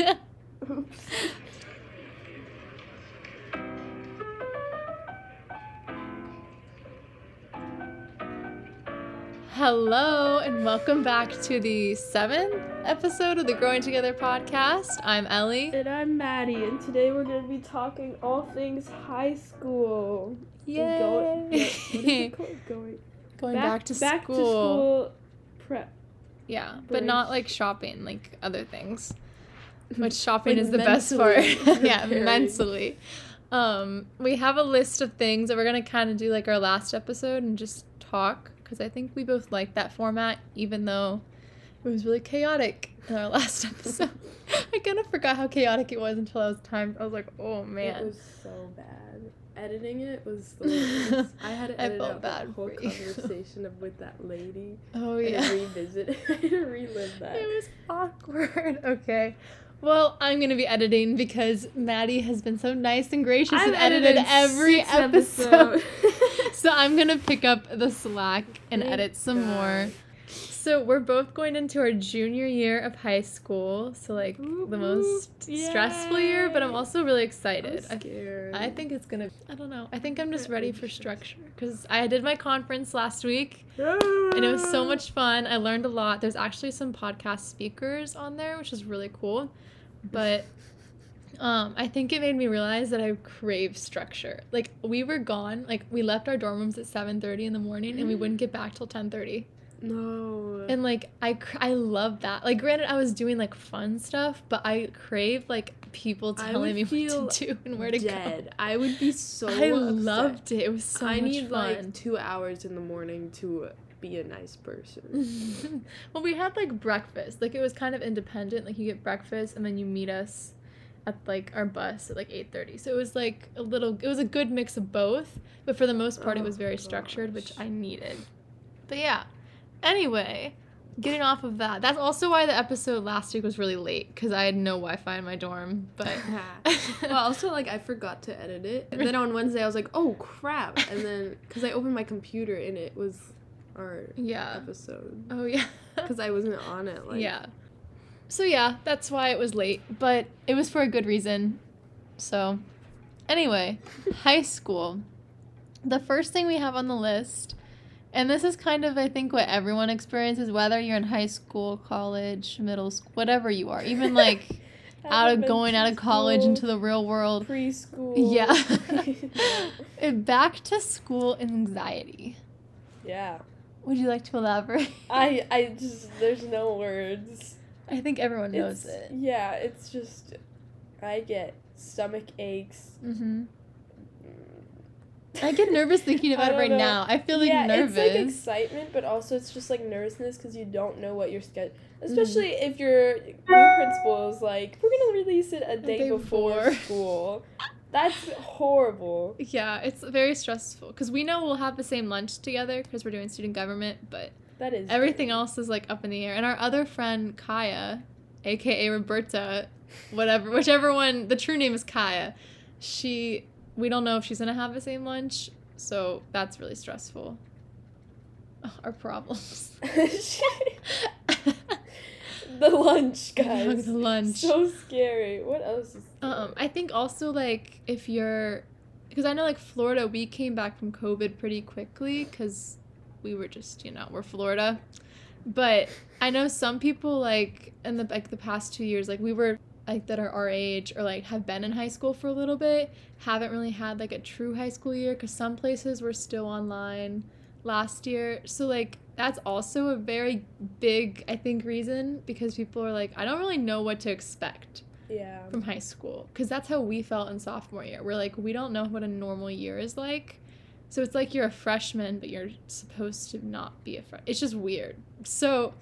Oops. Hello, and welcome back to the seventh episode of the Growing Together podcast. I'm Ellie. And I'm Maddie, and today we're going to be talking all things high school. Yay! Go, yeah, what is it called? Going, Going back, to back school. to school prep. Yeah, but not like shopping, like other things. Which shopping Like is the best part. yeah, mentally. Um, we have a list of things that we're gonna kind of do like our last episode and just talk because I think we both like that format, even though it was really chaotic in our last episode. I kind of forgot how chaotic it was until I was timed. I was like, oh man. It was so bad. Editing it was the worst. I had to I edit felt out bad the whole conversation of with that lady. oh And yeah. revisit it. I had to relive that. It was awkward. Okay. Well, I'm gonna be editing because Maddie has been so nice and gracious I've and edited edited every six episode. so I'm gonna pick up the slack and Thank edit some more. So we're both going into our junior year of high school. So like Whoop, the most stressful year, but I'm also really excited. I scared. I think it's gonna. I don't know. I think I'm just ready for structure because I did my conference last week and it was so much fun. I learned a lot. There's actually some podcast speakers on there, which is really cool. But um, I think it made me realize that I crave structure. Like we were gone, like we left our dorm rooms at 7:30 in the morning, and we wouldn't get back till 10:30. No. And like I, cr- I love that. Like granted, I was doing like fun stuff, but I crave like people telling me what to do and where to dead. go. I would be so. I upset. loved it. It was so I need fun. like two hours in the morning to be a nice person. well, we had like breakfast. Like it was kind of independent. Like you get breakfast and then you meet us at like our bus at like 8:30. So it was like a little it was a good mix of both, but for the most part it Oh, was very structured, which. I needed. But yeah. Anyway, getting off of that. That's also why the episode last week was really late cuz I had no Wi-Fi in my dorm, but well, also like I forgot to edit it. And then on Wednesday I was like, oh crap! And then because I opened my computer and it was our yeah. episode Oh yeah. because I wasn't on it. Like yeah. So yeah, that's why it was late, but it was for a good reason. So, anyway, high school. The first thing we have on the list, and this is kind of I think what everyone experiences whether you're in high school, college, middle school, whatever you are, even like out of going out of college into the real world. preschool. Yeah. Back to school anxiety. yeah. Would you like to elaborate? I I just there's no words. I think everyone knows It's- it. Yeah, it's just I get stomach aches. Mm-hmm. I get nervous thinking about it right know. now. I feel like yeah, nervous. it's like excitement, but also it's just like nervousness because you don't know what your schedule. Mm-hmm. Especially if your new principal is like, "We're gonna release it a day, day before, before." school." That's horrible. yeah, it's very stressful because we know we'll have the same lunch together because we're doing student government, but That is everything very- else is like up in the air. And our other friend Kaya, aka Roberta, whatever, whichever one, the true name is Kaya. She, we don't know if she's gonna have the same lunch, so that's really stressful. Ugh, our problems. the lunch, guys. the lunch. So scary. What else is? Um, I think also like if you're, because I know like Florida, we came back from COVID pretty quickly because we were just you know we're Florida, but I know some people like in the like the past two years like we were like that are our age or like have been in high school for a little bit haven't really had like a true high school year because some places were still online last year so like that's also a very big i think reason because people are like i don't really know what to expect yeah. from high school because that's how we felt in sophomore year. We're like, we don't know what a normal year is like. So it's like you're a freshman, but you're supposed to not be a freshman. It's just weird. So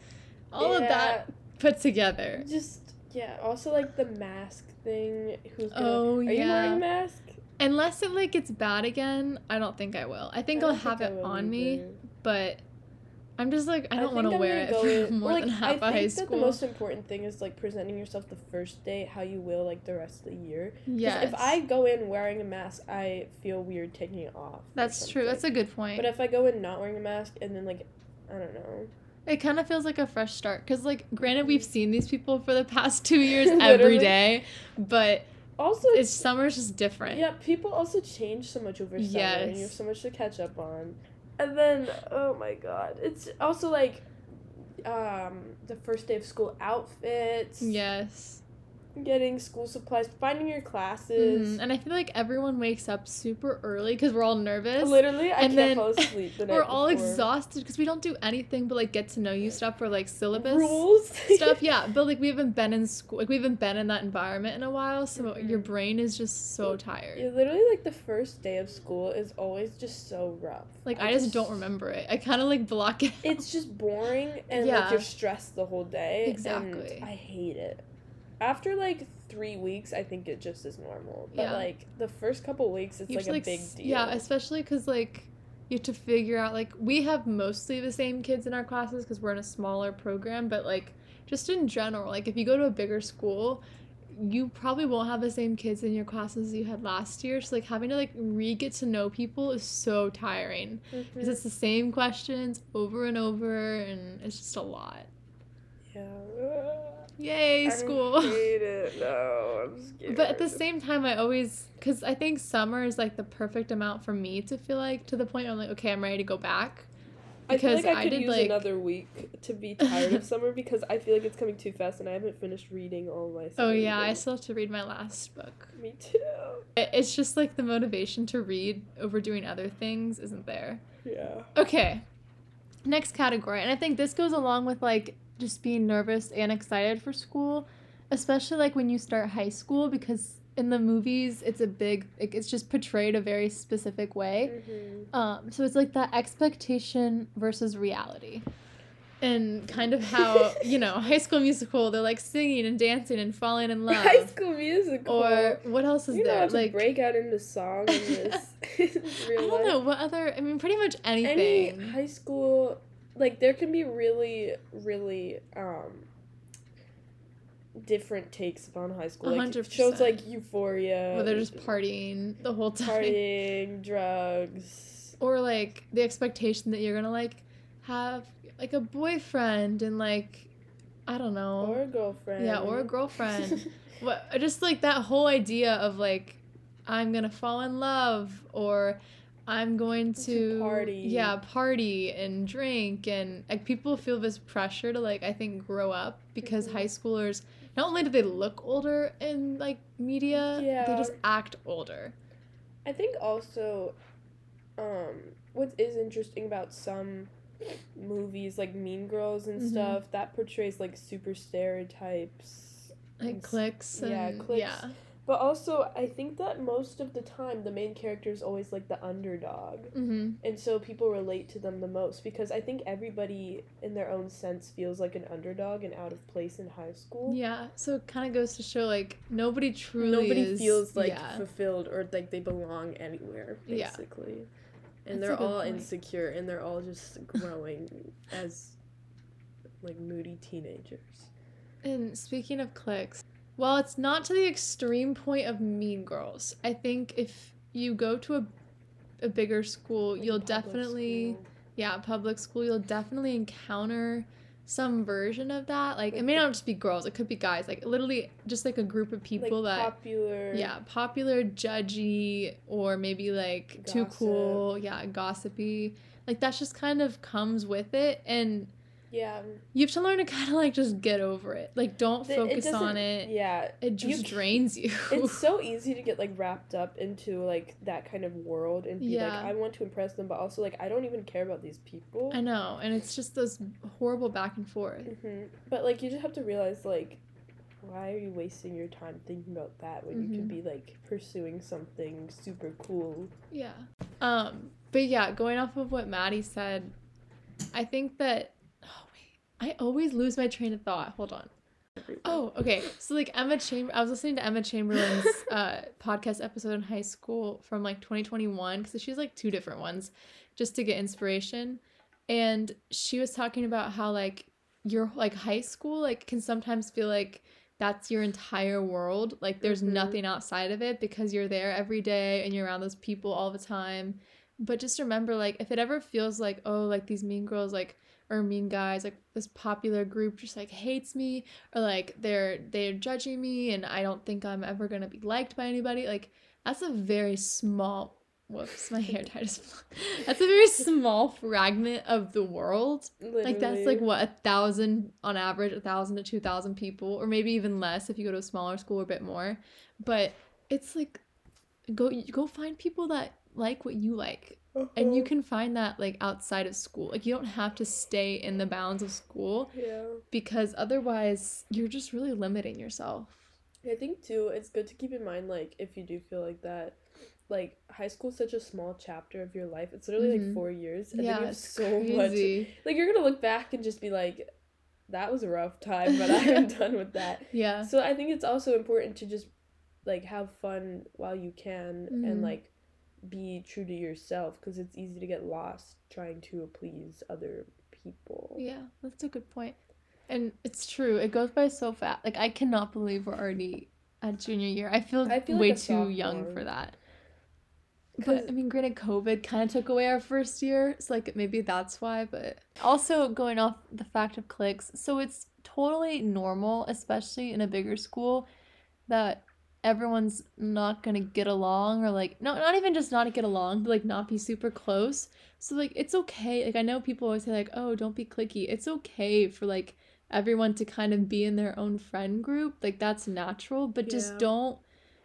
all of that put together. Just yeah. Also like the mask thing. Who's gonna? Oh, are you wearing a mask? Unless it like gets bad again, I don't think I will. I think I I'll have it will on me, but I'm just like I don't want to wear it for in- more like, than half I think that school. the most important thing is like presenting yourself the first day how you will like the rest of the year. yes. If I go in wearing a mask, I feel weird taking it off. That's true. That's a good point. But if I go in not wearing a mask and then like, I don't know. It kind of feels like a fresh start because, like, granted, we've seen these people for the past two years every day, but Also, it's summer's just different. yeah. People also change so much over summer, and you have so much to catch up on. And then, oh my god, it's also like, um, the first day of school outfits. Yes. Getting school supplies, finding your classes. Mhm. And I feel like everyone wakes up super early because we're all nervous. Literally, I And can't then fall asleep the night We're all before. exhausted because we don't do anything but like get to know you stuff or like syllabus Rules stuff. Yeah, but like we haven't been in school, like we haven't been in that environment in a while, so Mhm. your brain is just so tired. Yeah, literally, like the first day of school is always just so rough. Like I, just, don't remember it. I kind of like block it. It's just boring and Yeah. like you're stressed the whole day. Exactly. I hate it. After like three weeks, I think it just is normal. But Yeah. like the first couple weeks, it's You like a big deal. Yeah, especially because like you have to figure out like we have mostly the same kids in our classes because we're in a smaller program, but like just in general, like if you go to a bigger school, you probably won't have the same kids in your classes you had last year. So like having to like re get to know people is so tiring because Mhm. it's the same questions over and over, and it's just a lot. Yay, school. I hate it. No, I'm scared. But at the same time, I always, because I think summer is like the perfect amount for me to feel like to the point where I'm like, okay, I'm ready to go back. I feel because like I I could did, use like- another week to be tired of summer because I feel like it's coming too fast and I haven't finished reading all my. Oh yeah, I still have to read my last book. Me too. It's just like the motivation to read over doing other things isn't there. Yeah. Okay. Next category. And I think this goes along with like just being nervous and excited for school, especially like when you start high school because in the movies it's a big like, it's just portrayed a very specific way. Mm-hmm. Um so it's like that expectation versus reality. And kind of how, you know, high school musical, they're like singing and dancing and falling in love. High School Musical. Or what else is you know there? how to Like break out into song in this in I real don't life. know what other. I mean, pretty much anything. Any high school, like there can be really, really um different takes upon high school. Like hundred shows like Euphoria. where they're just partying the whole time, partying, drugs. or like the expectation that you're gonna like have like a boyfriend and like I don't know, Or a girlfriend. yeah, or a girlfriend. what just like that whole idea of like I'm gonna fall in love or I'm going To party. yeah party and drink and like people feel this pressure to like I think grow up because Mhm. high schoolers not only do they look older in like media they just act older I think also, um, what is interesting about some movies like Mean Girls and Mhm. stuff that portrays like super stereotypes. like cliques and yeah, cliques. yeah But also, I think that most of the time the main character is always like the underdog, mm-hmm. and so people relate to them the most because I think everybody in their own sense feels like an underdog and out of place in high school. yeah so it kind of goes to show like nobody truly Nobody is- feels like yeah. fulfilled or like they belong anywhere, basically. That's And a they're all point. insecure and they're all just growing as like moody teenagers. And speaking of cliques, while it's not to the extreme point of Mean Girls, I think if you go to a, a bigger school, Like you'll definitely, school. yeah, public school, you'll definitely encounter some version of that. Like, it may the- not just be girls, it could be guys. Like, literally, just like a group of people like that. popular. yeah, popular, judgy, or maybe like too cool. Yeah, gossipy. Like that's just kind of comes with it, and Yeah. you have to learn to kind of like just get over it. Like, don't focus on it. Yeah. It just c- drains you. It's so easy to get like wrapped up into like that kind of world and be Yeah. like, I want to impress them, but also like I don't even care about these people. I know, and it's just those horrible back and forth. hmm But like you just have to realize like, why are you wasting your time thinking about that when you could Mhm. be like pursuing something super cool? Yeah. Um, but yeah, going off of what Maddie said, I think that I always lose my train of thought. Hold on. Oh, okay. So like Emma Chamber, I was listening to Emma Chamberlain's uh, podcast episode in high school from like 2021 because she's like two different ones, just to get inspiration, and she was talking about how like your like high school like can sometimes feel like that's your entire world. Like there's Mhm. nothing outside of it because you're there every day and you're around those people all the time. But just remember, like, if it ever feels like, oh, like these mean girls, like, or mean guys like this popular group just like hates me or like they're they're judging me and i don't think i'm ever going to be liked by anybody like that's a very small whoops my hair tie just that's a very small fragment of the world. Like that's like what a thousand on average a thousand to two thousand people or maybe even less if you go to a smaller school or a bit more. But it's like go go find people that like what you like and you Uh-huh. can find that like outside of school like you don't have to stay in the bounds of school Yeah. because otherwise you're just really limiting yourself I think too, it's good to keep in mind like if you do feel like that, like high school is such a small chapter of your life. It's literally Mhm. like four years, and yeah then you have so much. Like you're gonna look back and just be like, "That was a rough time," but I'm done with that. yeah So I think it's also important to just like have fun while you can Mhm. and like be true to yourself because it's easy to get lost trying to please other people. yeah that's a good point and it's true it goes by so fast like i cannot believe we're already at junior year i feel, I feel way a too young for that But I mean, granted, COVID kind of took away our first year, so like maybe that's why. But also going off the fact of cliques, so it's totally normal, especially in a bigger school, that everyone's not gonna get along or like not not even just not get along, but like not be super close. So like it's okay. Like I know people always say like, oh, don't be cliquey. It's okay for like everyone to kind of be in their own friend group. Like that's natural, but just don't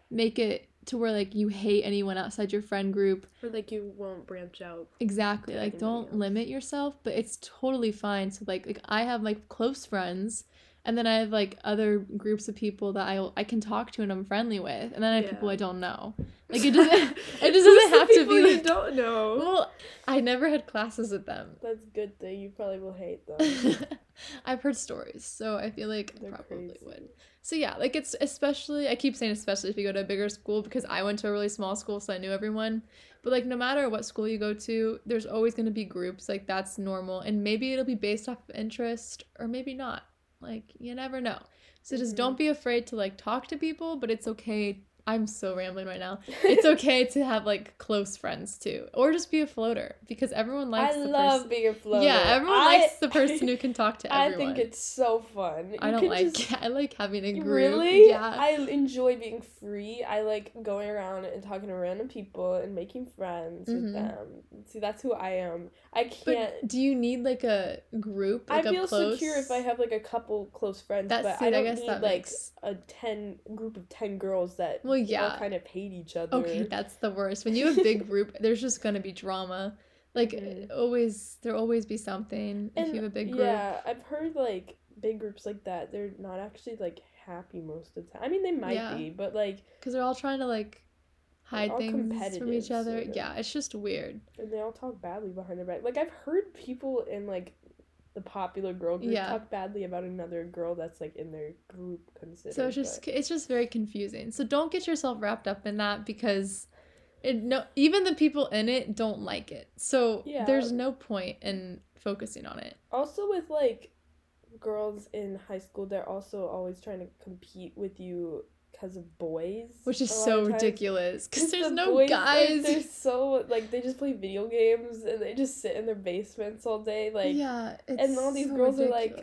make it to where like you hate anyone outside your friend group. Or like you won't branch out. Exactly. Like don't else. limit yourself, but it's totally fine. So like like I have like close friends and then I have like other groups of people that I I can talk to and I'm friendly with. And then I have people I don't know. Like it doesn't it just doesn't have to people be you like don't know. Well, I never had classes with them. That's a good thing. You probably will hate them. I've heard stories, so I feel like They're probably crazy. would. So yeah, like it's especially I keep saying especially if you go to a bigger school because I went to a really small school so I knew everyone. But like no matter what school you go to, there's always going to be groups like that's normal and maybe it'll be based off of interest or maybe not. Like you never know. So just Mhm. don't be afraid to like talk to people, but it's okay. I'm so rambling right now. It's okay to have like close friends too or just be a floater because everyone likes I the love person. being a floater. Yeah, everyone I- likes the person who can talk to everyone. I think it's so fun. I don't like just- I like having a group. Really? Yeah. I enjoy being free. I like going around and talking to random people and making friends Mhm. with them. See, that's who I am. I can't. but do you need like a group? Like I feel close... secure if I have like a couple close friends, That's but. I don't guess need like makes. a ten group of ten girls that Well, all yeah. kind of hate each other. Okay, that's the worst. When you have a big group, there's just gonna be drama. Like Mhm. always, there'll always be something if you have a big group. Yeah, I've heard like big groups like that. They're not actually like happy most of the time. I mean, they might Yeah. be, but like, Because they're all trying to like hide things from each other. sort of. Yeah, it's just weird. and they all talk badly behind their back. Like I've heard people in like the popular girl group Yeah. talk badly about another girl that's like in their group considered. So it's just but- it's just very confusing. So don't get yourself wrapped up in that because it no even the people in it don't like it. So Yeah. there's no point in focusing on it. also with like girls in high school. They're also always trying to compete with you because of boys, Which is so ridiculous Because there's the no boys, like, guys. they're so like they just play video games and they just sit in their basements all day, like yeah, and all these so girls are, like,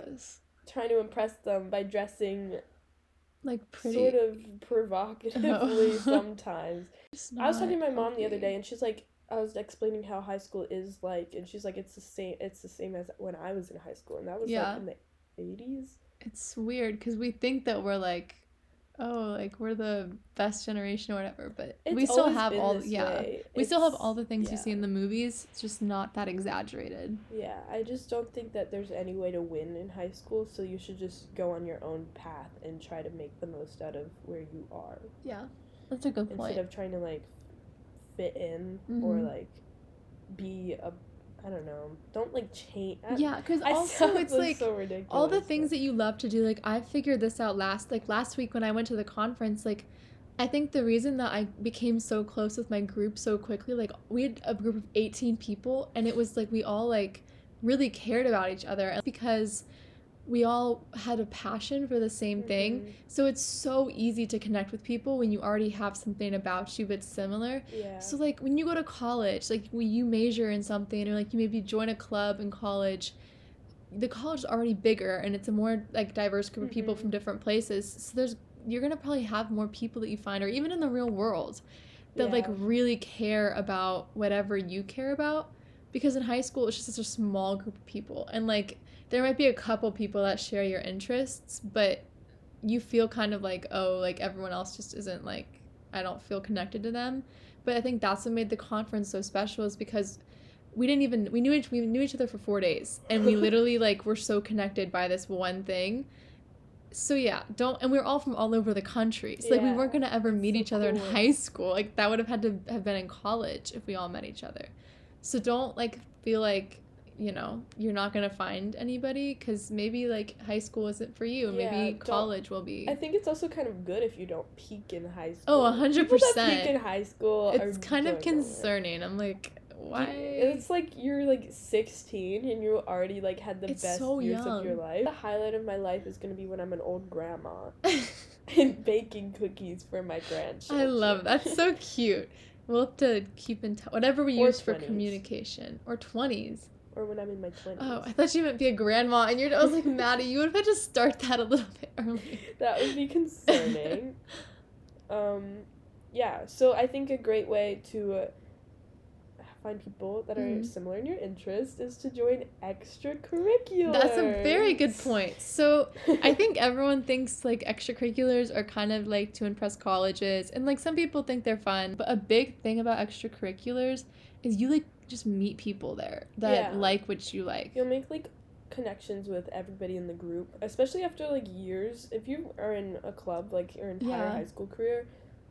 trying to impress them by dressing like pretty. sort of provocatively Oh. sometimes. I was talking to my mom the other day, and she's like, I was explaining how high school is like, and she's like, it's the same. It's the same as when I was in high school, and that was Yeah. like in the eighties. It's weird because we think that we're like, oh, like we're the best generation or whatever, but we still have all yeah. We still have all the things you see in the movies. It's just not that exaggerated. Yeah, I just don't think that there's any way to win in high school, so you should just go on your own path and try to make the most out of where you are Yeah, that's a good point. instead of trying to like fit in or Mhm. like be a I don't know. Don't like change. yeah, because also it's like so ridiculous. all the but- things that you love to do like i figured this out last like last week when i went to the conference like i think the reason that i became so close with my group so quickly like we had a group of 18 people and it was like we all like really cared about each other because we all had a passion for the same thing Mhm. so it's so easy to connect with people when you already have something about you that's similar Yeah. so like when you go to college, like when you major in something or like you maybe join a club in college, the college is already bigger and it's a more like diverse group of people Mhm. from different places. So there's you're gonna probably have more people that you find, or even in the real world, that like really care about whatever you care about. Because in high school, it's just such a small group of people, and like there might be a couple people that share your interests, but you feel kind of like oh, like everyone else just isn't like I don't feel connected to them. But I think that's what made the conference so special is because we didn't even we knew each we knew each other for four days. And we literally like were so connected by this one thing. So yeah don't and we were all from all over the country. So like we weren't gonna ever meet so each other in high school. Like that would have had to have been in college if we all met each other so don't like feel like you know you're not gonna find anybody because maybe like high school isn't for you Yeah, maybe college will be I think it's also kind of good if you don't peak in high oh, school. Oh, a hundred People that percent. Peak in high school. it's kind of concerning i'm like why It's like you're like 16 and you already like had the It's best so years of your young. life. The highlight of my life is gonna be when I'm an old grandma and baking cookies for my grandchildren. I love that's so cute. We'll have to keep in touch. Whatever we Or use for communication or twenties. Or when I'm in my 20s. Oh, I thought you meant be a grandma, and you're. I was like, Maddie, you would have had to start that a little bit early. that would be concerning. um, yeah, so I think a great way to uh, find people that are Mhm. similar in your interest is to join extracurriculars. That's a very good point. So I think everyone thinks like extracurriculars are kind of like to impress colleges, and like some people think they're fun. But a big thing about extracurriculars is you like just meet people there that Yeah. like what you like. You'll make like connections with everybody in the group, especially after like years. If you are in a club like your entire Yeah. high school career,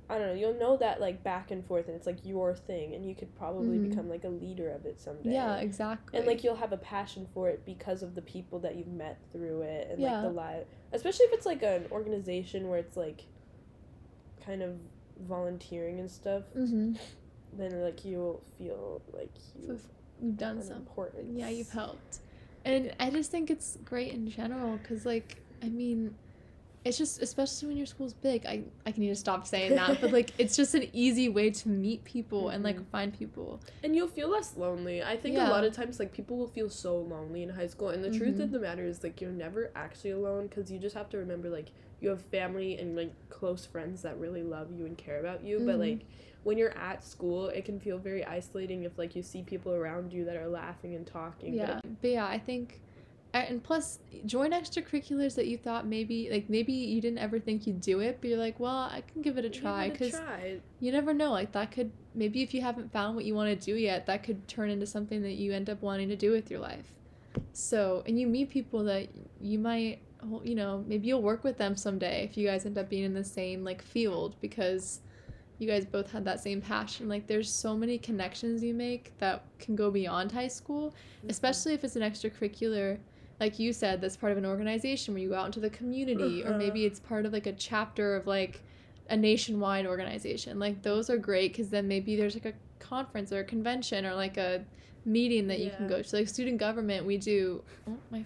I don't know, you'll know that like back and forth and it's like your thing and you could probably Mhm. become like a leader of it someday. Yeah, exactly. And like you'll have a passion for it because of the people that you've met through it and Yeah. like the live especially if it's like an organization where it's like kind of volunteering and stuff, hmm then like you'll feel like you you've done something. importance. Yeah, you've helped. And I just think it's great in general because, like, I mean, it's just, especially when your school's big, I, I can need to stop saying that, but like, it's just an easy way to meet people and like Mhm. find people. And you'll feel less lonely. I think Yeah. a lot of times, like, people will feel so lonely in high school. And the truth Mhm. of the matter is, like, you're never actually alone because you just have to remember, like, you have family and, like, close friends that really love you and care about you. But, Mhm. like, when you're at school, it can feel very isolating if, like, you see people around you that are laughing and talking. but Yeah. But yeah, I think, and plus, join extracurriculars that you thought maybe, like, maybe you didn't ever think you'd do it, but you're like, well, I can give it a try because you never know like that could maybe if you haven't found what you want to do yet that could turn into something that you end up wanting to do with your life. So and you meet people that you might you know maybe you'll work with them someday if you guys end up being in the same like field because you guys both had that same passion. Like there's so many connections you make that can go beyond high school especially if it's an extracurricular like you said that's part of an organization where you go out into the community or Uh-huh. maybe it's part of like a chapter of like a nationwide organization. Like those are great because then maybe there's like a conference or a convention or like a meeting that you can go to. Like student government we do oh my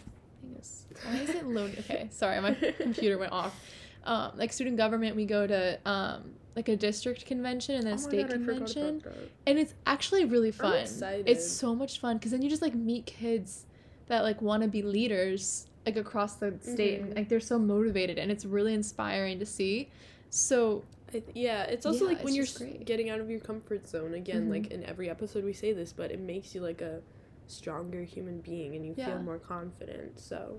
thing is why is it loading? Okay sorry my computer went off. Um, like student government we go to um, like a district convention and then a Oh my state God, I forgot about convention. and it's actually really fun. Excited. it's so much fun because then you just like meet kids that like want to be leaders like across the state and Mhm. like they're so motivated and it's really inspiring to see so I th- yeah, it's also Yeah, like when you're great. getting out of your comfort zone again. Mhm. Like in every episode, we say this, but it makes you like a stronger human being, and you Yeah. feel more confident. So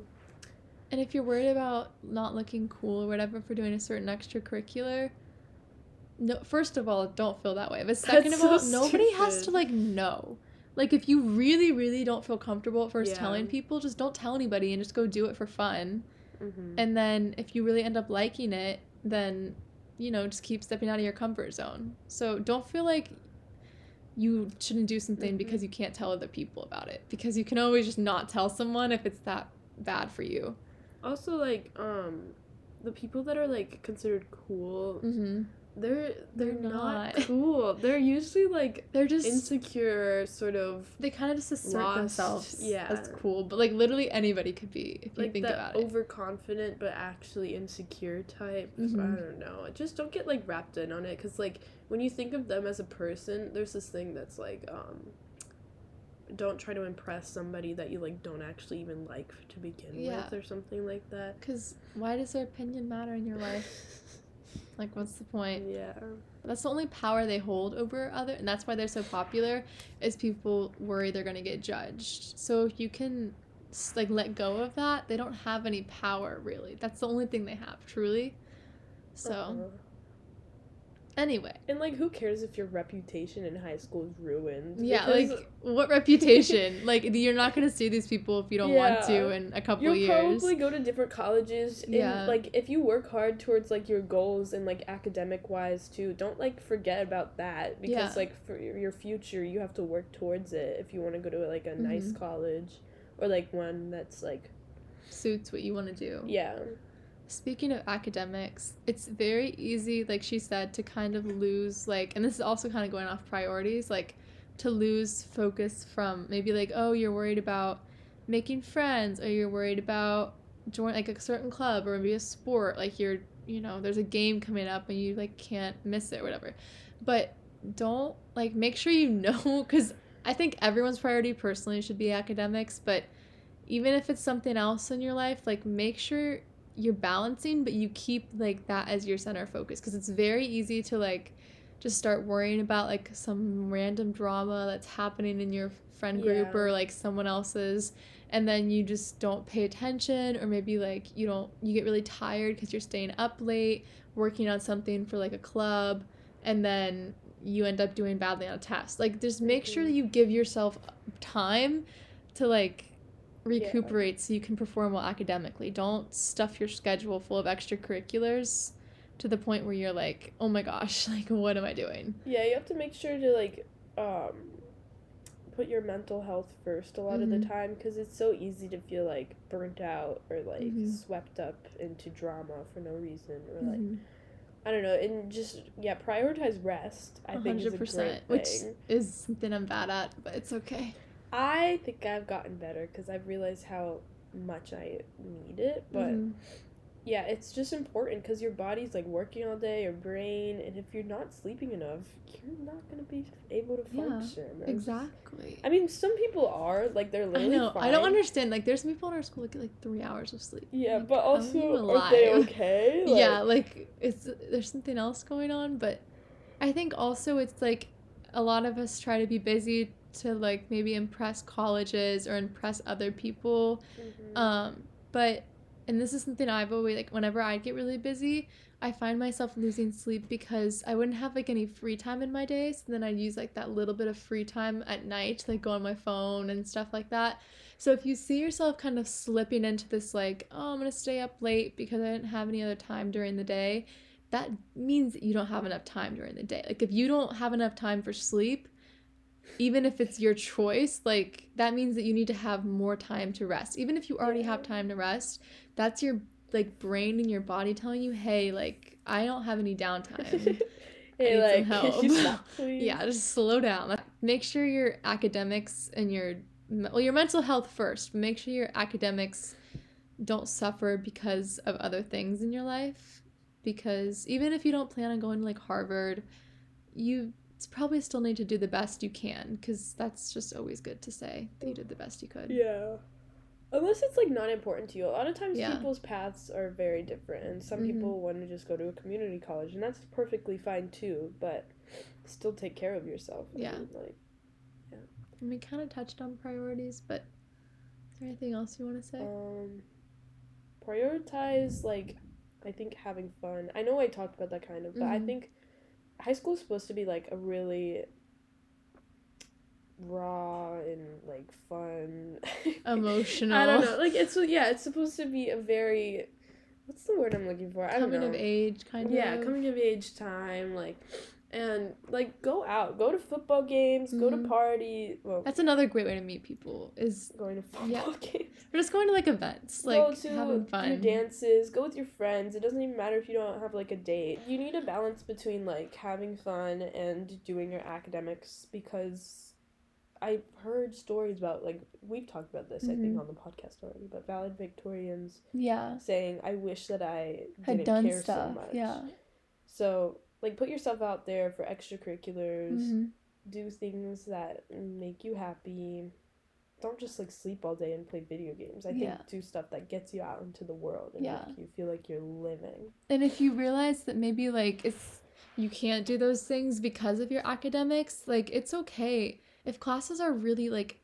And if you're worried about not looking cool or whatever for doing a certain extracurricular, no. First of all, don't feel that way. But second of so all, nobody has to like know. Like if you really, really don't feel comfortable at first Yeah. telling people, just don't tell anybody and just go do it for fun. mhm. And then if you really end up liking it, then you know just keep stepping out of your comfort zone. So don't feel like you shouldn't do something Mhm. because you can't tell other people about it because you can always just not tell someone if it's that bad for you. also like um, the people that are like considered cool, Mm-hmm. They're they're, not. not. cool. They're usually like They're just insecure, sort of they kind of just assert lost, themselves yeah. that's cool, but like literally anybody could be if you think that about it. overconfident but actually insecure type. I Mhm. don't know. Just don't get like wrapped in on it because like when you think of them as a person, there's this thing that's like um, don't try to impress somebody that you like don't actually even like to begin Yeah. with or something like that. Because why does their opinion matter in your life? Like, what's the point? Yeah. That's the only power they hold over other, and that's why they're so popular. Is people worry they're gonna get judged. So if you can, like, let go of that, they don't have any power really. That's the only thing they have, truly. So Uh-huh. Anyway, And like, who cares if your reputation in high school is ruined? yeah, Because like what reputation? like you're not gonna see these people if you don't want to Yeah. in a couple you'll years. probably go to different colleges. And, Yeah. like, if you work hard towards like your goals and like academic wise too, don't like forget about that because Yeah. like for your future, you have to work towards it if you want to go to like a nice Mhm. college or like one that's like suits what you want to do. yeah. Speaking of academics, it's very easy, like she said, to kind of lose, like, and this is also kind of going off priorities, like, to lose focus from maybe, like, oh, you're worried about making friends, or you're worried about join like a certain club, or maybe a sport, like, you're, you know, there's a game coming up and you, like, can't miss it, or whatever. But don't, like, make sure you know, because I think everyone's priority personally should be academics, but even if it's something else in your life, like, make sure you're balancing but you keep like that as your center focus because it's very easy to like just start worrying about like some random drama that's happening in your friend group Yeah. or like someone else's and then you just don't pay attention or maybe like you don't you get really tired because you're staying up late working on something for like a club and then you end up doing badly on a test like just make sure Mhm. that you give yourself time to like recuperate so you can perform well academically. Don't stuff your schedule full of extracurriculars to the point where you're like, "Oh my gosh, like what am I doing?" Yeah, you have to make sure to like um put your mental health first a lot of Mhm. the time because it's so easy to feel like burnt out or like Mhm. swept up into drama for no reason or like Mhm. I don't know and just yeah prioritize rest I think is a great which is something I'm bad at, but it's okay. I think I've gotten better because I've realized how much I need it but Mhm. yeah it's just important because your body's like working all day your brain and if you're not sleeping enough you're not gonna be able to function It's- exactly. I mean, some people are like they're I know. Fine. I don't understand. Like, there's some people in our school that get like three hours of sleep. Yeah, Like, but how are you also are they okay? Like, yeah, like it's there's something else going on, but I think also it's like a lot of us try to be busy to like maybe impress colleges or impress other people. mhm. Um, but and this is something I've always like whenever I get really busy, I find myself losing sleep because I wouldn't have like any free time in my day. So then I'd use like that little bit of free time at night to like go on my phone and stuff like that. So if you see yourself kind of slipping into this like, oh, I'm gonna stay up late because I didn't have any other time during the day, that means that you don't have enough time during the day. Like if you don't have enough time for sleep, even if it's your choice, like that means that you need to have more time to rest. Even if you already have time to rest, that's your like brain and your body telling you, "Hey, like I don't have any downtime." hey, need some like, help. stop, yeah, just slow down. Make sure your academics and your well, your mental health first. Make sure your academics don't suffer because of other things in your life. Because even if you don't plan on going to like Harvard, you probably still need to do the best you can. Because that's just always good to say that you did the best you could. Yeah. Unless it's like not important to you. A lot of times Yeah. people's paths are very different and some Mhm. people want to just go to a community college and that's perfectly fine too, but still take care of yourself. I Yeah. mean, like And we kind of touched on priorities, but is there anything else you want to say? um prioritize like I think having fun. I know I talked about that kind of, but I Mhm. think high school is supposed to be like a really raw and like fun Emotional. I don't know. Like it's yeah, it's supposed to be a very what's the word I'm looking for? I don't Coming know. of age, kind of yeah, coming of age time, like and like go out, go to football games, go to Mhm. party. Well, That's another great way to meet people. Is going to football yeah. games. We're just going to like events, go like to having fun. dances, go with your friends. It doesn't even matter if you don't have like a date. You need a balance between like having fun and doing your academics because I've heard stories about like we've talked about this I think Mhm. on the podcast already, but valedictorians Yeah, saying I wish that I had done care stuff. so much. Yeah. So like put yourself out there for extracurriculars. Mhm. Do things that make you happy. don't just like sleep all day and play video games. I Yeah. think do stuff that gets you out into the world and Yeah. make you feel like you're living. And if you realize that maybe like it's you can't do those things because of your academics, like it's okay. If classes are really like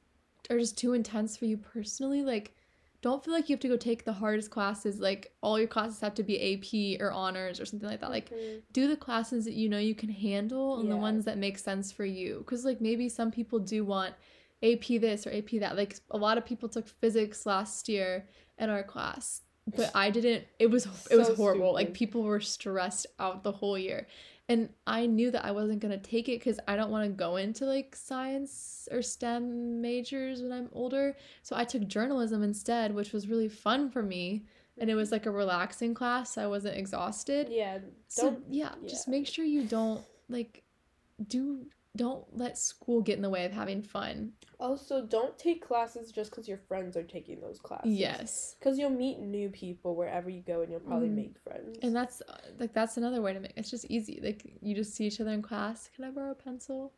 are just too intense for you personally, like don't feel like you have to go take the hardest classes. Like all your classes have to be AP or honors or something like that. Like Mhm. do the classes that you know you can handle and the ones that make sense for you because like maybe some people do want ap this or ap that like a lot of people took physics last year in our class but i didn't it was it was So horrible like people were stressed out the whole year and i knew that i wasn't going to take it because i don't want to go into like science or stem majors when i'm older so i took journalism instead which was really fun for me and it was like a relaxing class so i wasn't exhausted Yeah. so Don't yeah, just make sure you don't like do don't let school get in the way of having fun. Also don't take classes just because your friends are taking those classes. Yes. Because you'll meet new people wherever you go and you'll probably Mhm. make friends. And that's like that's another way to make it's just easy. Like you just see each other in class. Can I borrow a pencil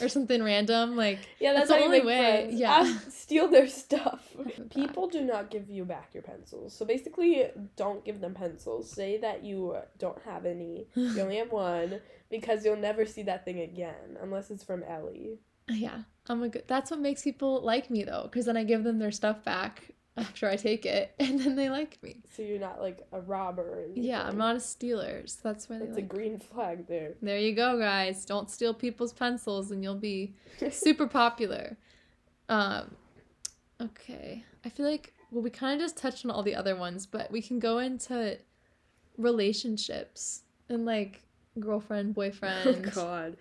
or something random? Like yeah, that's, that's the only way, friends. yeah. Ask- steal their stuff. People do not give you back your pencils. So basically, don't give them pencils. Say that you don't have any. You only have one because you'll never see that thing again unless it's from Ellie. Yeah, I'm a good. That's what makes people like me though, because then I give them their stuff back after I take it, and then they like me. So you're not like a robber. Yeah, I'm not a stealer, so that's why they That's a green flag there. There you go, guys. Don't steal people's pencils, and you'll be super popular. Um, okay, I feel like well, we kind of just touched on all the other ones, but we can go into relationships and like girlfriend, boyfriend, Oh God.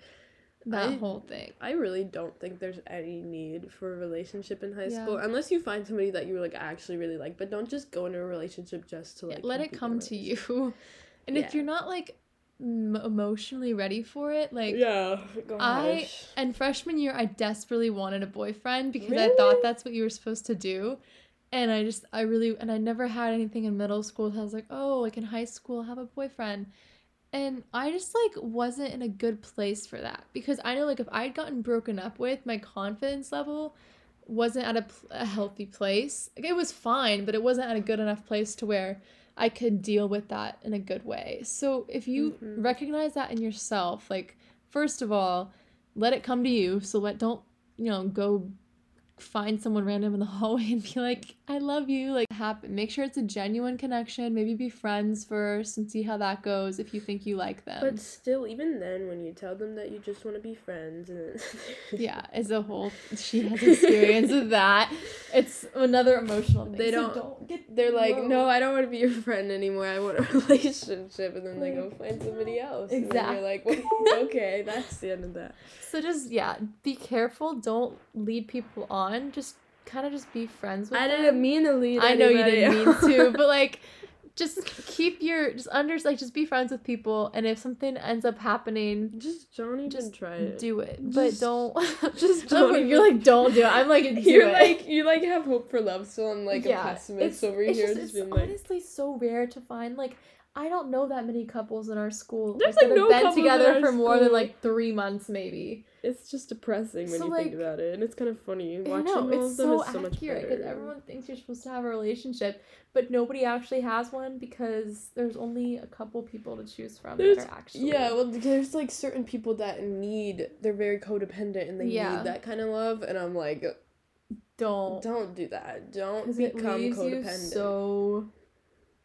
That I- whole thing. I really don't think there's any need for a relationship in high Yeah. school unless you find somebody that you like actually really like. But don't just go into a relationship just to Yeah, like let it come to you, and if you're not like m- emotionally ready for it, like. yeah, I- And freshman year, I desperately wanted a boyfriend because I thought that's what you were supposed to do. And I just, I really, and I never had anything in middle school. So I was like, oh, like in high school, have a boyfriend. And I just like wasn't in a good place for that because I know like if I'd gotten broken up with, my confidence level wasn't at a, a healthy place. Like it was fine, but it wasn't at a good enough place to where I could deal with that in a good way. So if you Mhm. recognize that in yourself, like first of all, let it come to you. So let don't you know go find someone random in the hallway and be like, I love you. Like happen. Make sure it's a genuine connection. Maybe be friends first and see how that goes if you think you like them. But still, even then, when you tell them that you just want to be friends, and yeah, as a whole, she has experience with that. It's another emotional thing. They So don't- get. they're like. "No, I don't want to be your friend anymore. I want a relationship," and then they go find somebody else. And then you're like, well, "Okay, that's the end of that." So just yeah, be careful. Don't lead people on. Just kind of just be friends with I them. didn't mean to lead. I know you didn't mean to, but like just keep your just under like just be friends with people and if something ends up happening just don't even just try it. do it but don't just don't when you're like don't do it i'm like do You're it. like you like have hope for love, so I'm like Yeah, a pessimist it's, over here, just, just, it's like, honestly so rare to find like I don't know that many couples in our school There's, like, like, no been together for more than like three months maybe. It's just depressing when So, you like- think about it, and it's kind of funny watching know all it's of them so is so much accurate because better. everyone thinks you're supposed to have a relationship, but nobody actually has one because there's only a couple people to choose from There's- that are actually. Yeah, well, there's like certain people that need, they're very codependent and they Yeah. need that kind of love, and I'm like, don't don't do that. Don't become codependent. so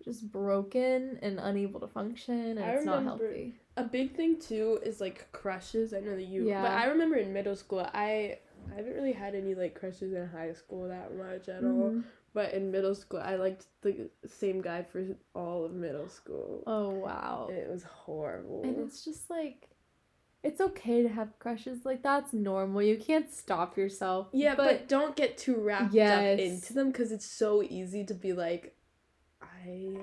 just broken and unable to function, and I it's not healthy. A big thing too is like crushes. I know that you, Yeah. but I remember in middle school, I I haven't really had any like crushes in high school that much at all. Mhm. But in middle school, I liked the same guy for all of middle school. Oh wow. And it was horrible. And it's just like it's okay to have crushes. Like that's normal. You can't stop yourself. yeah, but, don't get too wrapped Yes. up into them because it's so easy to be like, I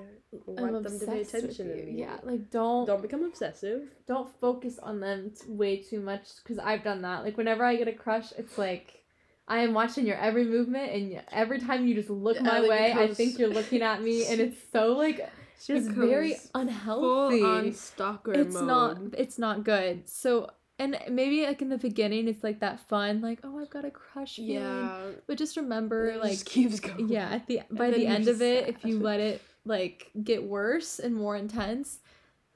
I'm want them to pay attention to me. Yeah, like don't Don't become obsessive. don't focus on them t- way too much because I've done that. Like whenever I get a crush, it's like I am watching your every movement, and every time you just look my way, I think you're looking at me, and it's so like just very unhealthy. Full on stalker it's mode. not it's not good. So And maybe like in the beginning, it's like that fun, like oh I've got a crush feeling. Yeah. But just remember, It like just keeps going. yeah, at the by the end of it, if you let it like get worse and more intense,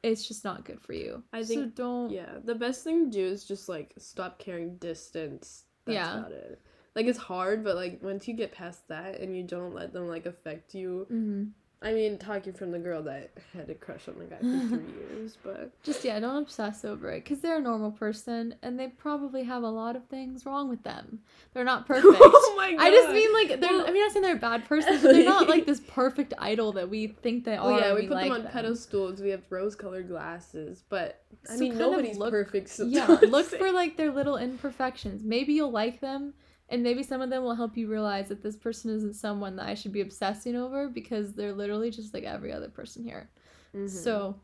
it's just not good for you. I so think- don't. Yeah, the best thing to do is just like stop carrying distance. That's Yeah. about it. Like it's hard, but like once you get past that and you don't let them like affect you. Mhm. I mean, talking from the girl that had a crush on the guy for three years, but Just yeah, don't obsess over it because they're a normal person and they probably have a lot of things wrong with them. They're not perfect. oh my god! I just mean like they're. Well- I mean, not saying they're a bad person, but they're not like this perfect idol that we think they are. Oh yeah, and we put like them on pedestals. We have rose-colored glasses, but I So mean, nobody's look- perfect. So Yeah, look say- for like their little imperfections. Maybe you'll like them, and maybe some of them will help you realize that this person isn't someone that I should be obsessing over because they're literally just like every other person here. Mhm. So,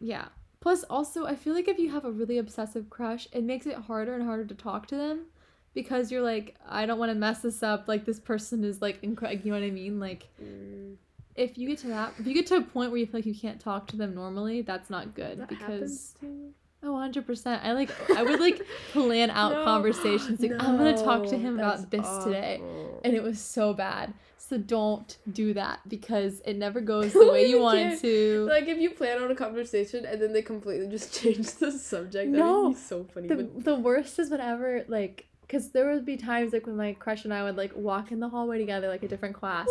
yeah. Plus, also, I feel like if you have a really obsessive crush, it makes it harder and harder to talk to them because you're like, I don't want to mess this up. Like, this person is like, incre- you know what I mean? Like, Mm, if you get to that, if you get to a point where you feel like you can't talk to them normally, that's not good that because. happens to? Oh, 100%. I like I would like plan out No, conversations like I'm going to talk to him about this that's today. And it was so bad. So don't do that because it never goes the way you You want it to. Like if you plan on a conversation and then they completely just change the subject, that No, would be so funny. the, but the worst is whenever like because there would be times like when my crush and I would like walk in the hallway together like a different class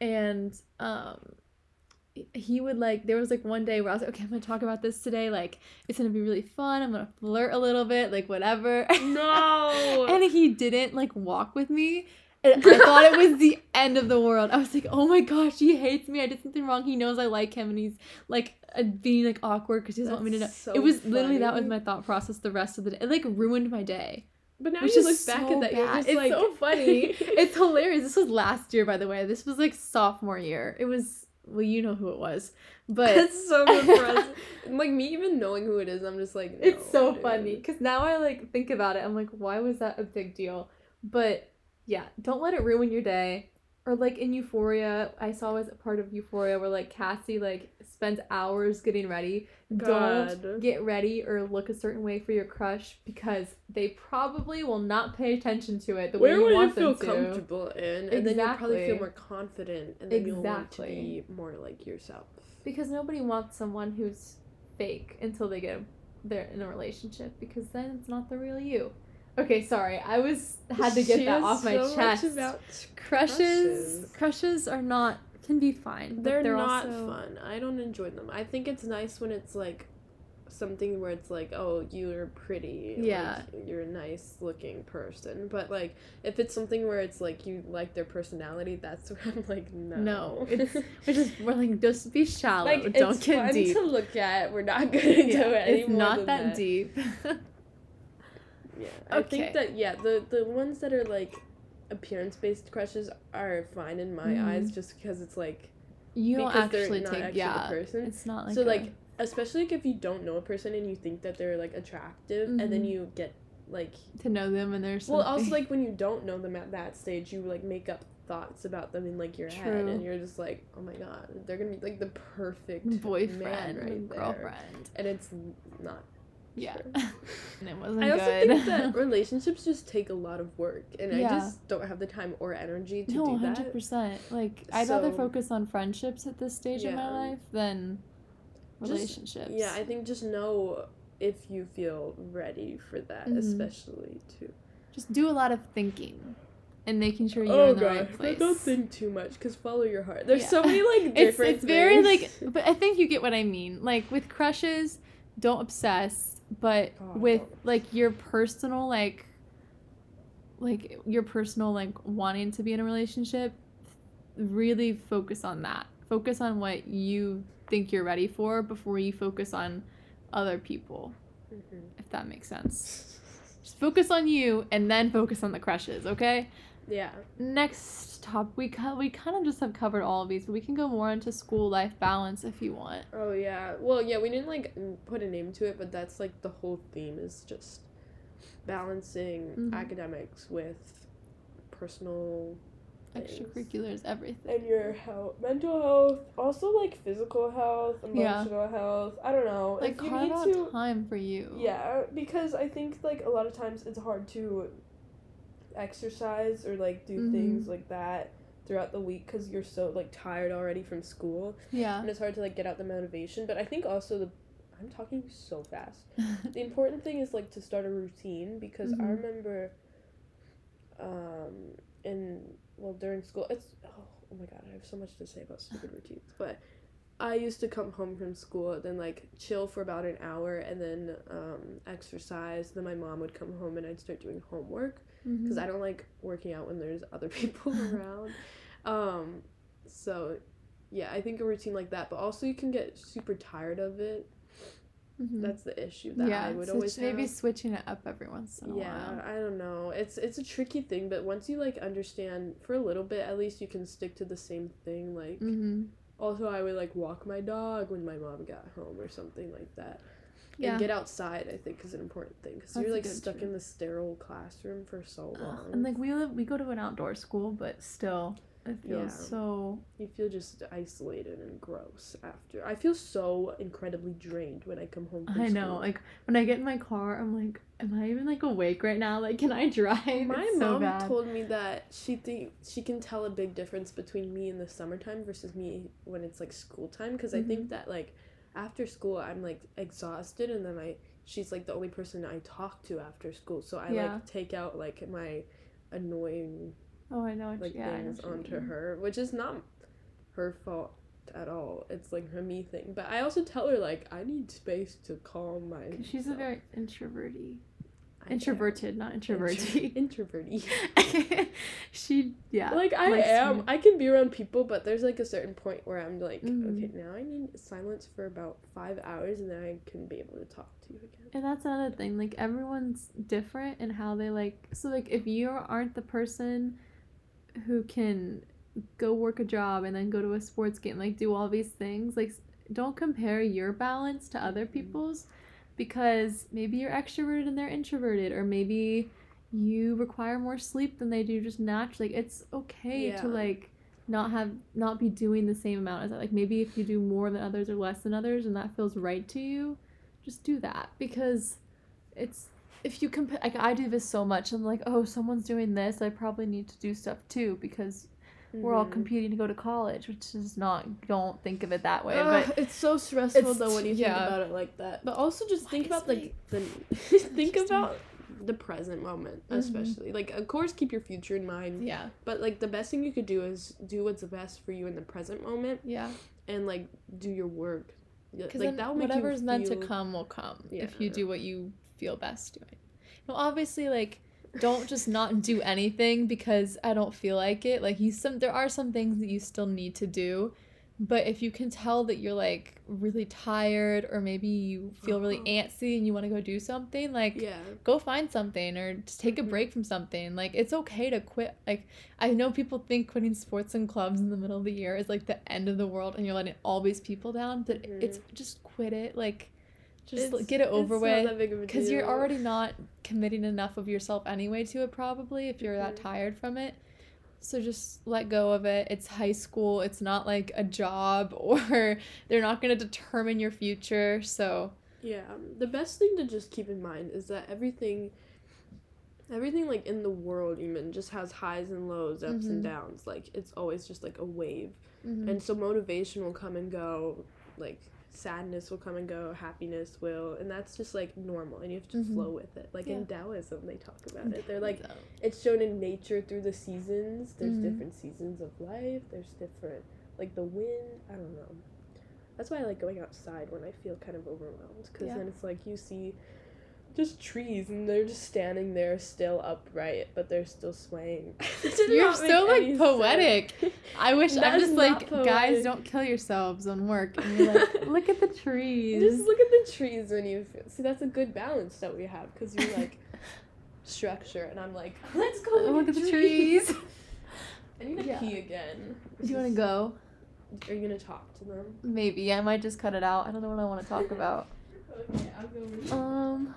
and um he would like there was like one day where I was like okay I'm gonna talk about this today like it's gonna be really fun I'm gonna flirt a little bit like whatever no. and he didn't like walk with me and I thought it was the end of the world. I was like, "Oh my gosh, he hates me. I did something wrong. He knows I like him, and he's like uh, being like awkward because he doesn't want me to know." So it was literally that was my thought process the rest of the day. It like ruined my day. but now Which you look back so at that, you're just It's like so funny. it's hilarious. This was last year, by the way. This was like sophomore year. It was well, you know who it was, but That's so good. Like me even knowing who it is, I'm just like it's so dude. funny because now I like think about it. I'm like, why was that a big deal? But yeah, don't let it ruin your day. Or like in Euphoria, I saw as a part of Euphoria where like Cassie like spends hours getting ready. God. Don't get ready or look a certain way for your crush because they probably will not pay attention to it the way Where you would you want feel them to. comfortable in, and then you'll probably feel more confident, and then you'll want to be more like yourself. Because nobody wants someone who's fake until they get they're in a relationship because then it's not the real you. Okay, sorry. I was had to get She that off my so chest. about crushes, crushes. crushes are not can be fine. they're, they're not also, fun. I don't enjoy them. I think it's nice when it's like something where it's like, oh, you're pretty. Yeah. Like, you're a nice looking person. But like, if it's something where it's like you like their personality, that's where I'm like, no. No, it's we're just we're like just be shallow. like Don't it's get fun deep. to look at. We're not gonna do it it's not than that, deep. Yeah, I Okay. think that yeah, the the ones that are like appearance based crushes are fine in my Mhm. eyes, just because it's like you don't actually take actually yeah. the person. It's not like so a- like especially like, if you don't know a person and you think that they're like attractive, and then Mhm. you get like to know them and there's well also like when you don't know them at that stage, you like make up thoughts about them in like your head, and you're just like, oh my god, they're gonna be like the perfect boyfriend right there. girlfriend. and it's not. Yeah, Sure. and it wasn't I also good. think that relationships just take a lot of work, and I just don't have the time or energy to do that. no, do hundred that. percent. Like I'd rather focus on friendships at this stage of my life than Just- relationships. Yeah, I think just know if you feel ready for that, Mhm. especially too. just do a lot of thinking and making sure you're in the right place. Oh, don't think too much, because follow your heart. There's Yeah. so many like it's different. it's very like but I think you get what I mean. Like with crushes, don't obsess, but Oh, with like your personal like like your personal like wanting to be in a relationship, really focus on that. Focus on what you think you're ready for before you focus on other people, Mhm. if that makes sense. Just focus on you and then focus on the crushes, okay? Yeah. Next top, we co- we kind of just have covered all of these, but we can go more into school life balance if you want. Oh yeah. Well, yeah. We didn't like put a name to it, but that's like the whole theme is just balancing Mhm. academics with personal things. extracurriculars, everything. and your health, mental health, also like physical health, Yeah. emotional health. I don't know. Like if carve need out to, time for you. yeah, because I think like a lot of times it's hard to exercise or like do Mhm. things like that throughout the week because you're so like tired already from school Yeah. and it's hard to like get out the motivation. But I think also the I'm talking so fast. the important thing is like to start a routine because I Mhm. remember um in well during school it's oh, oh my god I have so much to say about stupid routines but I used to come home from school then like chill for about an hour and then um exercise then my mom would come home and I'd start doing homework because Mhm. I don't like working out when there's other people around um so yeah I think a routine like that but also you can get super tired of it Mhm. that's the issue that yeah, I would always maybe have. switching it up every once in a yeah while. Yeah, I don't know it's it's a tricky thing but once you like understand for a little bit at least you can stick to the same thing like Mm-hmm. also i would like walk my dog when my mom got home or something like that Yeah. and get outside i think is an important thing because you're like stuck in the sterile classroom for so long Ugh, and like we live, we go to an outdoor school, but still, it feels Yeah. so. you feel just isolated and gross after i feel so incredibly drained when i come home from I know. school. Like when I get in my car, I'm like, am I even like awake right now? Like, can I drive? My It's so mom bad. told me that she think she can tell a big difference between me in the summertime versus me when it's like school time because I Mm-hmm. think that like after school I'm like exhausted and then I she's like the only person I talk to after school so I Yeah. like take out like my annoying oh, I know. like yeah, know things you onto her which is not her fault at all it's like her me thing but I also tell her like I need space to calm my. she's a very introverty. Introverted, not Intro- introverty. introverty she, yeah. like I am. I can be around people, but there's like a certain point where I'm like, Mhm. okay, now I need silence for about five hours, and then I can be able to talk to you again. And that's another thing. Like everyone's different in how they like. So like if you aren't the person who can go work a job and then go to a sports game, like do all these things, like don't compare your balance to other Mhm. people's because maybe you're extroverted and they're introverted or maybe you require more sleep than they do just naturally. Like it's okay Yeah. to like not have not be doing the same amount as that. like maybe if you do more than others or less than others and that feels right to you just do that because it's if you compare like i do this so much i'm like oh someone's doing this i probably need to do stuff too because we're all Mhm. competing to go to college which is not don't think of it that way Ugh, but it's so stressful it's- though when you think yeah. about it like that. But also just Why think is about like the think about the present moment, Mhm. especially. Like, of course, keep your future in mind. yeah But like the best thing you could do is do what's the best for you in the present moment, yeah and like do your work. Yeah, because Like that will make you whatever's meant to come will come if you do what you feel best doing well obviously like don't just not do anything because i don't feel like it like you some there are some things that you still need to do but if you can tell that you're like really tired or maybe you feel really Uh-huh. antsy and you want to go do something like Yeah. go find something or just take a Mhm. break from something. Like it's okay to quit. Like I know people think quitting sports and clubs in the middle of the year is like the end of the world and you're letting all these people down, but it's just quit it. Like just It's- get it over with that big of a because you're already not committing enough of yourself anyway to it probably if you're that Mhm. tired from it. So just let go of it. It's high school. It's not like a job or they're not going to determine your future. So Yeah, um, the best thing to just keep in mind is that everything, everything like in the world even just has highs and lows, ups Mhm. and downs. Like it's always just like a wave, mhm. and so motivation will come and go, like sadness will come and go, happiness will, and that's just like normal, and you have to Mhm. flow with it. Like in Taoism, they talk about it. They're like it's shown in nature through the seasons. There's Mhm. different seasons of life. There's different like the wind. I don't know. That's why I like going outside when I feel kind of overwhelmed because Yeah. then it's like you see just trees and they're just standing there still upright, but they're still swaying. You're so like poetic. sense. I wish That I'm just not like guys don't kill yourselves on work and you're like look at the trees. Just look at the trees when you feel. See, that's a good balance that we have because you're like structure, and I'm like, let's go Oh, look at the trees. I need to Yeah. pee again. Do you want to go? Are you gonna talk to them? Maybe I might just cut it out. I don't know what I want to talk about. Okay, I'll go. Um, good.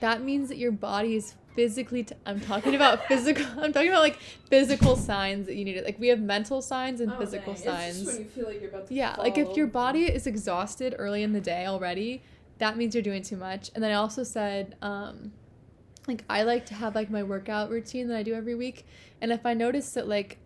That means that your body is physically t- i'm talking about physical i'm talking about like physical signs that you need it. like we have mental signs and Oh, physical dang. Signs when you feel like you're about to yeah like if your body is exhausted early in the day already that means you're doing too much and then i also said um like i like to have like my workout routine that i do every week and if i notice that like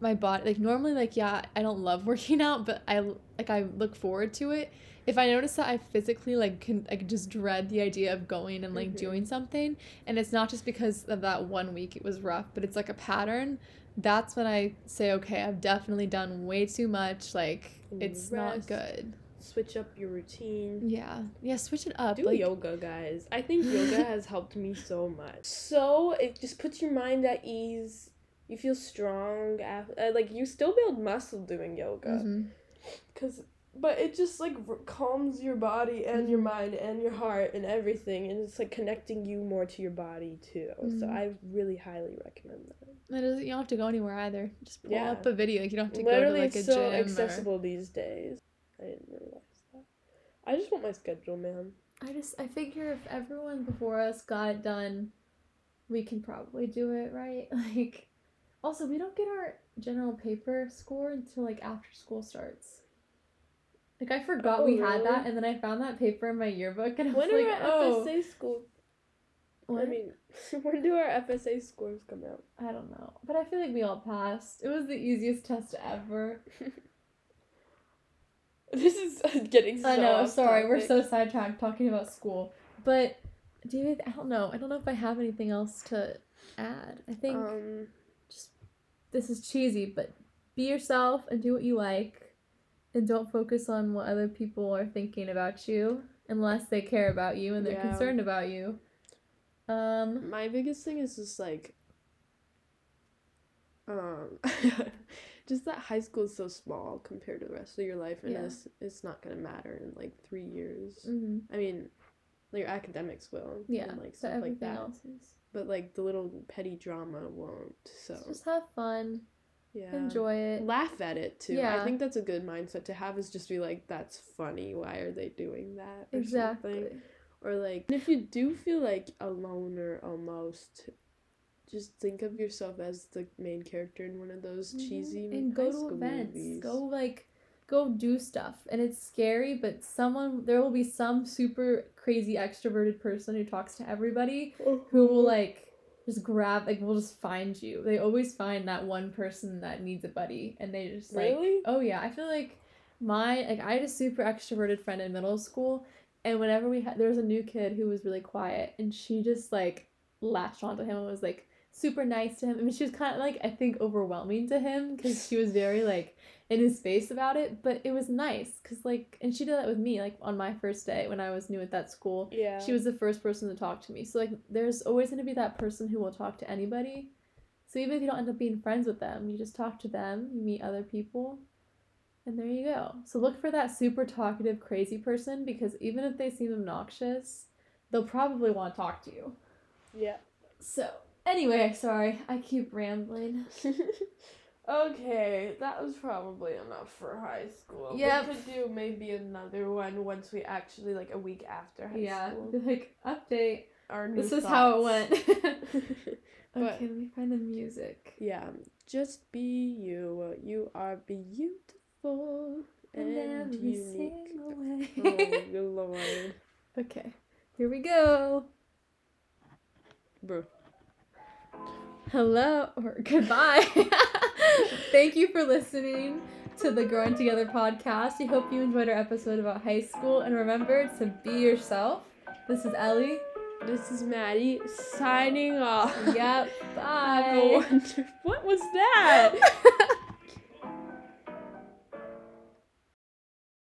my body like normally like yeah i don't love working out but i like i look forward to it if i notice that i physically like can like just dread the idea of going and like Mhm. doing something and it's not just because of that one week it was rough but it's like a pattern that's when i say okay i've definitely done way too much like it's not good switch up your routine. yeah yeah switch it up Do like yoga, guys. I think yoga has helped me so much. So it just puts your mind at ease. You feel strong. af- uh, Like you still build muscle doing yoga. mhm. Cause, but it just like r- calms your body and your Mhm. mind and your heart and everything, and it's like connecting you more to your body too. So Mhm. I really highly recommend that. It doesn't, you don't have to go anywhere either just pull Yeah. up a video like you don't have to Literally, go to like a it's so gym or- accessible these days. I didn't realize that. I just want my schedule, man. I just I figure if everyone before us got it done, we can probably do it, right? Like also we don't get our general paper score until like after school starts. Like I forgot Oh, we had that and then I found that paper in my yearbook and I was When like, are our oh, FSA school? I what? mean, when do our FSA scores come out? I don't know. But I feel like we all passed. It was the easiest test ever. This is getting so I know, sorry, we're so sidetracked talking about school. But David, I don't know. I don't know if I have anything else to add. I think Um, this is cheesy, but be yourself and do what you like and don't focus on what other people are thinking about you unless they care about you and they're Yeah. concerned about you. Um my biggest thing is just like, um, just that high school is so small compared to the rest of your life, and Yeah. it's it's not gonna matter in like three years. mhm. I mean, like your academics will, yeah, and like stuff like that. else is But like the little petty drama won't. So just have fun, yeah, enjoy it. laugh at it too. Yeah. I think that's a good mindset to have. Is just be like, that's funny. Why are they doing that? Or Exactly. Something. Or like, if you do feel like a loner almost, just think of yourself as the main character in one of those Mhm. cheesy and high go to events. movies. Go like go do stuff. And it's scary, but someone there will be some super crazy extroverted person who talks to everybody who will uh-huh. like just grab like will just find you. They always find that one person that needs a buddy and they just like Really? Oh yeah, I feel like my like I had a super extroverted friend in middle school and whenever we had there was a new kid who was really quiet and she just like latched onto him and was like super nice to him. I mean she was kind of like I think overwhelming to him cuz she was very like in his face about it, but it was nice cuz like and she did that with me like on my first day when I was new at that school Yeah. she was the first person to talk to me. So like there's always going to be that person who will talk to anybody. So even if you don't end up being friends with them, you just talk to them, you meet other people, and there you go. So look for that super talkative crazy person because even if they seem obnoxious, they'll probably want to talk to you. Yeah. So, anyway, sorry, I keep rambling. okay, that was probably enough for high school. Yeah, We could do maybe another one once we actually like a week after high Yeah, school. like update. Our new This is how it went. Okay, let me find the music. yeah, just be you. You are beautiful and, we unique. sing oh, away. oh, good lord. Okay, here we go. Bro. Hello or goodbye. Thank you for listening to the Growing Together podcast. I hope you enjoyed our episode about high school and remember to be yourself. This is Ellie. This is Maddie signing off. Yep. Bye. what was that?